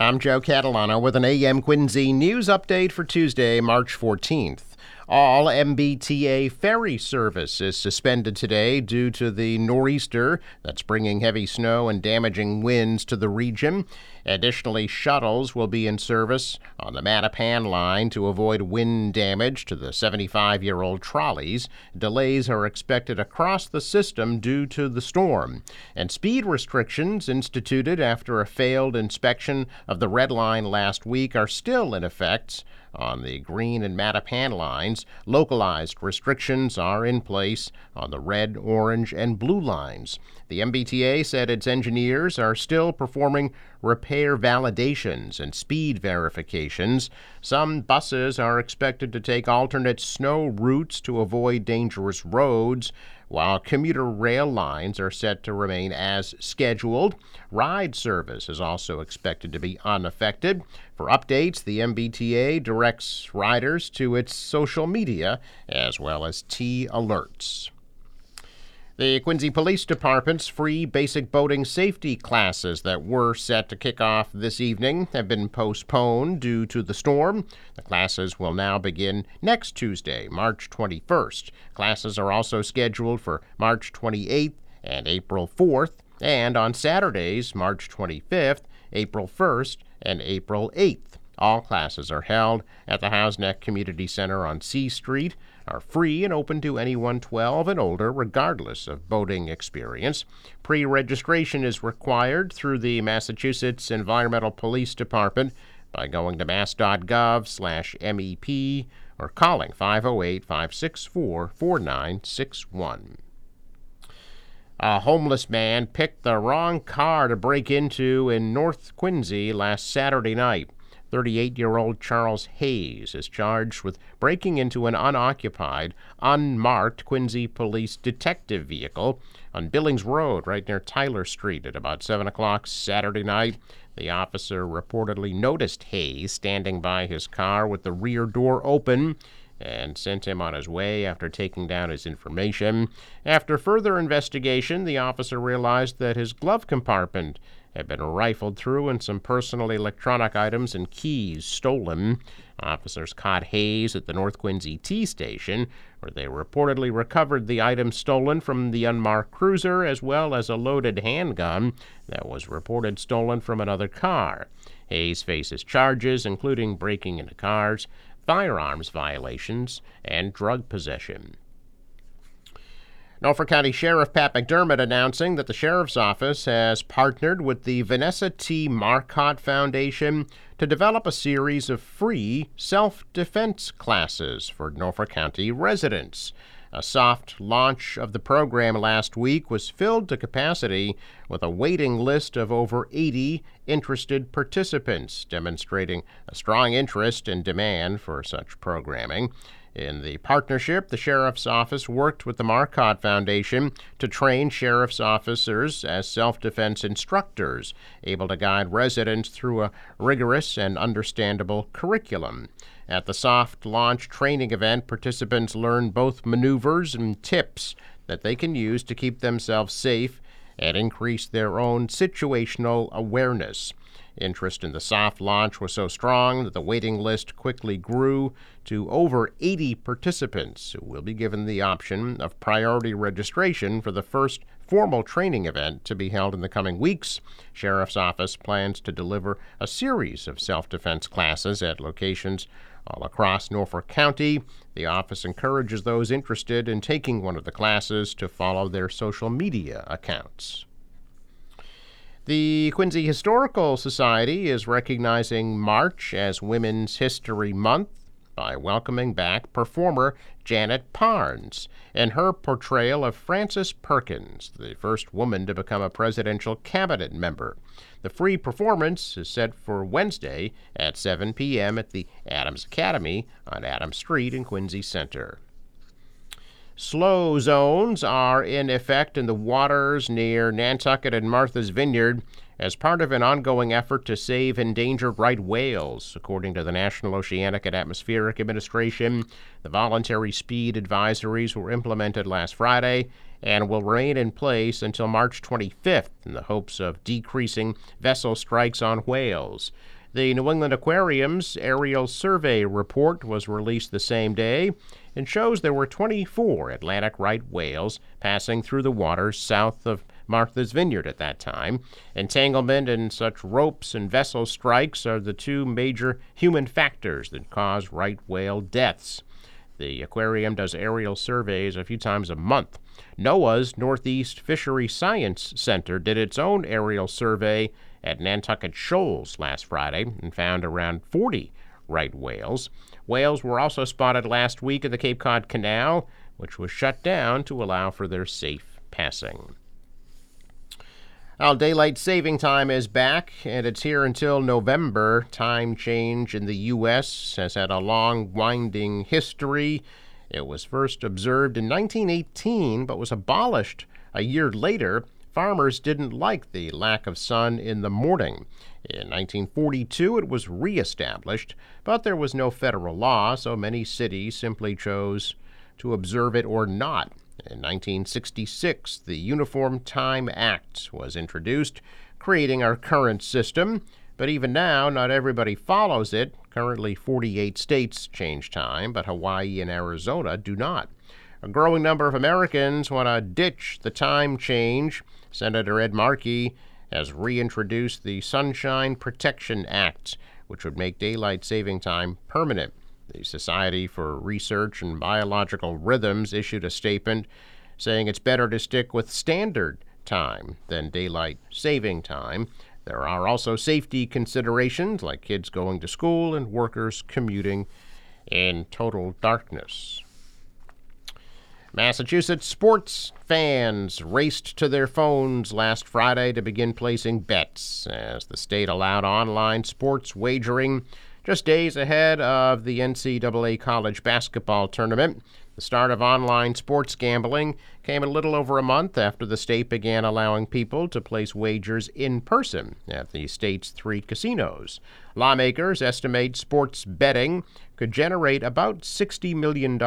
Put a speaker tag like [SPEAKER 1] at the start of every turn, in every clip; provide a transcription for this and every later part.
[SPEAKER 1] I'm Joe Catalano with an AM Quincy news update for Tuesday, March 14th. All MBTA ferry service is suspended today due to the nor'easter that's bringing heavy snow and damaging winds to the region. Additionally, shuttles will be in service on the Mattapan line to avoid wind damage to the 75 year old trolleys. Delays are expected across the system due to the storm. And speed restrictions instituted after a failed inspection of the Red Line last week are still in effect on the Green and Mattapan lines. Localized restrictions are in place on the red, orange, and blue lines. The MBTA said its engineers are still performing repair validations and speed verifications. Some buses are expected to take alternate snow routes to avoid dangerous roads while commuter rail lines are set to remain as scheduled. Ride service is also expected to be unaffected. For updates, the MBTA directs riders to its social media as well as T alerts. The Quincy Police Department's free basic boating safety classes that were set to kick off this evening have been postponed due to the storm. The classes will now begin next Tuesday, March 21st. Classes are also scheduled for March 28th and April 4th, and on Saturdays, March 25th, April 1st, and April 8th. All classes are held at the Houghs Neck Community Center on Sea Street, are free and open to anyone 12 and older, regardless of boating experience. Pre registration is required through the Massachusetts Environmental Police Department by going to mass.gov slash MEP or calling 508 564 4961. A homeless man picked the wrong car to break into in North Quincy last Saturday night. 38 year old Charles Hayes is charged with breaking into an unoccupied, unmarked Quincy police detective vehicle on Billings Road, right near Tyler Street, at about 7 o'clock Saturday night. The officer reportedly noticed Hayes standing by his car with the rear door open and sent him on his way after taking down his information. After further investigation, the officer realized that his glove compartment had been rifled through and some personal electronic items and keys stolen. Officers caught Hayes at the North Quincy T station, where they reportedly recovered the items stolen from the unmarked cruiser as well as a loaded handgun that was reported stolen from another car. Hayes faces charges including breaking into cars, firearms violations, and drug possession. Norfolk County Sheriff Pat McDermott announcing that the Sheriff's Office has partnered with the Vanessa T. Marcotte Foundation to develop a series of free self defense classes for Norfolk County residents. A soft launch of the program last week was filled to capacity with a waiting list of over 80 interested participants, demonstrating a strong interest and demand for such programming. In the partnership, the Sheriff's Office worked with the Marcotte Foundation to train sheriff's officers as self defense instructors, able to guide residents through a rigorous and understandable curriculum. At the soft launch training event, participants learn both maneuvers and tips that they can use to keep themselves safe and increase their own situational awareness. Interest in the soft launch was so strong that the waiting list quickly grew to over 80 participants who will be given the option of priority registration for the first formal training event to be held in the coming weeks. Sheriff's Office plans to deliver a series of self defense classes at locations all across Norfolk County. The office encourages those interested in taking one of the classes to follow their social media accounts. The Quincy Historical Society is recognizing March as Women's History Month by welcoming back performer Janet Parnes and her portrayal of Frances Perkins, the first woman to become a presidential cabinet member. The free performance is set for Wednesday at 7 p.m. at the Adams Academy on Adams Street in Quincy Center. Slow zones are in effect in the waters near Nantucket and Martha's Vineyard as part of an ongoing effort to save endangered right whales. According to the National Oceanic and Atmospheric Administration, the voluntary speed advisories were implemented last Friday and will remain in place until March 25th in the hopes of decreasing vessel strikes on whales. The New England Aquarium's aerial survey report was released the same day and shows there were 24 Atlantic right whales passing through the waters south of Martha's Vineyard at that time. Entanglement and such ropes and vessel strikes are the two major human factors that cause right whale deaths. The aquarium does aerial surveys a few times a month. NOAA's Northeast Fishery Science Center did its own aerial survey at Nantucket Shoals last Friday and found around 40 right whales. Whales were also spotted last week at the Cape Cod Canal, which was shut down to allow for their safe passing. Well, daylight saving time is back, and it's here until November. Time change in the U.S. has had a long, winding history. It was first observed in 1918, but was abolished a year later. Farmers didn't like the lack of sun in the morning. In 1942, it was reestablished, but there was no federal law, so many cities simply chose to observe it or not. In 1966, the Uniform Time Act was introduced, creating our current system. But even now, not everybody follows it. Currently, 48 states change time, but Hawaii and Arizona do not. A growing number of Americans want to ditch the time change. Senator Ed Markey has reintroduced the Sunshine Protection Act, which would make daylight saving time permanent. The Society for Research and Biological Rhythms issued a statement saying it's better to stick with standard time than daylight saving time. There are also safety considerations like kids going to school and workers commuting in total darkness. Massachusetts sports fans raced to their phones last Friday to begin placing bets as the state allowed online sports wagering just days ahead of the NCAA college basketball tournament, the start of online sports gambling came a little over a month after the state began allowing people to place wagers in person at the state's three casinos. Lawmakers estimate sports betting could generate about $60 million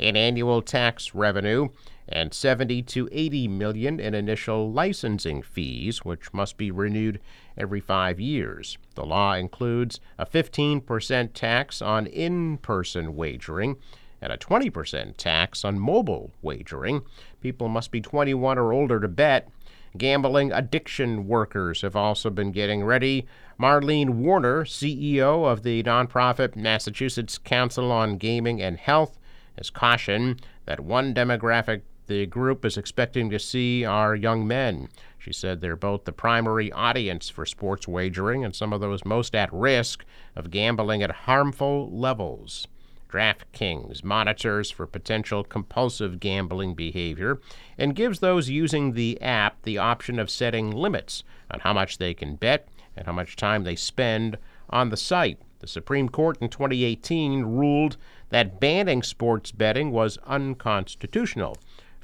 [SPEAKER 1] in annual tax revenue and 70 to 80 million in initial licensing fees, which must be renewed every 5 years. The law includes a 15% tax on in-person wagering and a 20% tax on mobile wagering. People must be 21 or older to bet. Gambling addiction workers have also been getting ready. Marlene Warner, CEO of the nonprofit Massachusetts Council on Gaming and Health, has cautioned that one demographic the group is expecting to see are young men. She said they're both the primary audience for sports wagering and some of those most at risk of gambling at harmful levels. DraftKings monitors for potential compulsive gambling behavior and gives those using the app the option of setting limits on how much they can bet and how much time they spend on the site. The Supreme Court in 2018 ruled that banning sports betting was unconstitutional.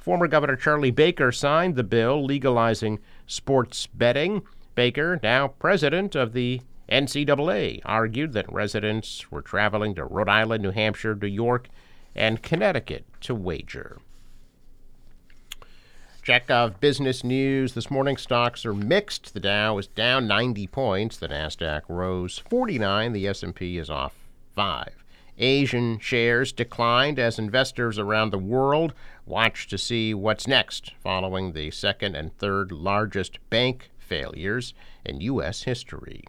[SPEAKER 1] Former Governor Charlie Baker signed the bill legalizing sports betting. Baker, now president of the NCAA, argued that residents were traveling to Rhode Island, New Hampshire, New York, and Connecticut to wager. Check of business news this morning. Stocks are mixed. The Dow is down 90 points. The Nasdaq rose 49. The S&P is off 5. Asian shares declined as investors around the world watch to see what's next following the second and third largest bank failures in U.S. history.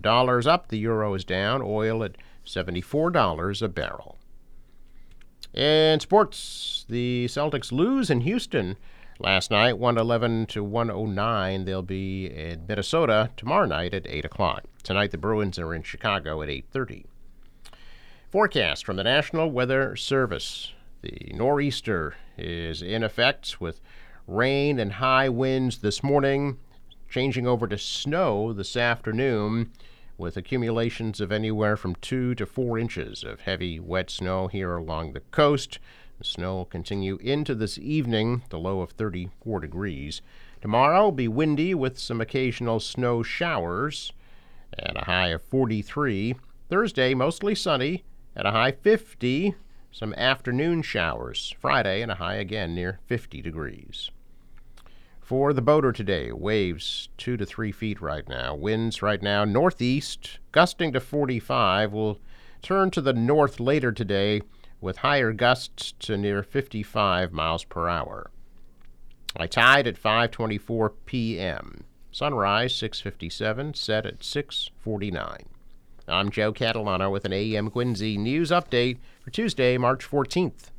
[SPEAKER 1] Dollars up, the euro is down, oil at $74 a barrel. In sports, the Celtics lose in Houston last night, 111 to 109. They'll be in Minnesota tomorrow night at 8 o'clock. Tonight, the Bruins are in Chicago at 8:30. Forecast from the National Weather Service. The nor'easter is in effect with rain and high winds this morning, changing over to snow this afternoon with accumulations of anywhere from 2 to 4 inches of heavy, wet snow here along the coast. The snow will continue into this evening, the low of 34 degrees. Tomorrow will be windy with some occasional snow showers and a high of 43. Thursday, mostly sunny at a high 50. Some afternoon showers. Friday, and a high again near 50 degrees. For the boater today, waves 2 to 3 feet right now. Winds right now northeast, gusting to 45. Will turn to the north later today with higher gusts to near 55 miles per hour. I tide at 5:24 p.m. Sunrise 6:57, set at 6:49. I'm Joe Catalano with an AM Quincy news update for Tuesday, March 14th.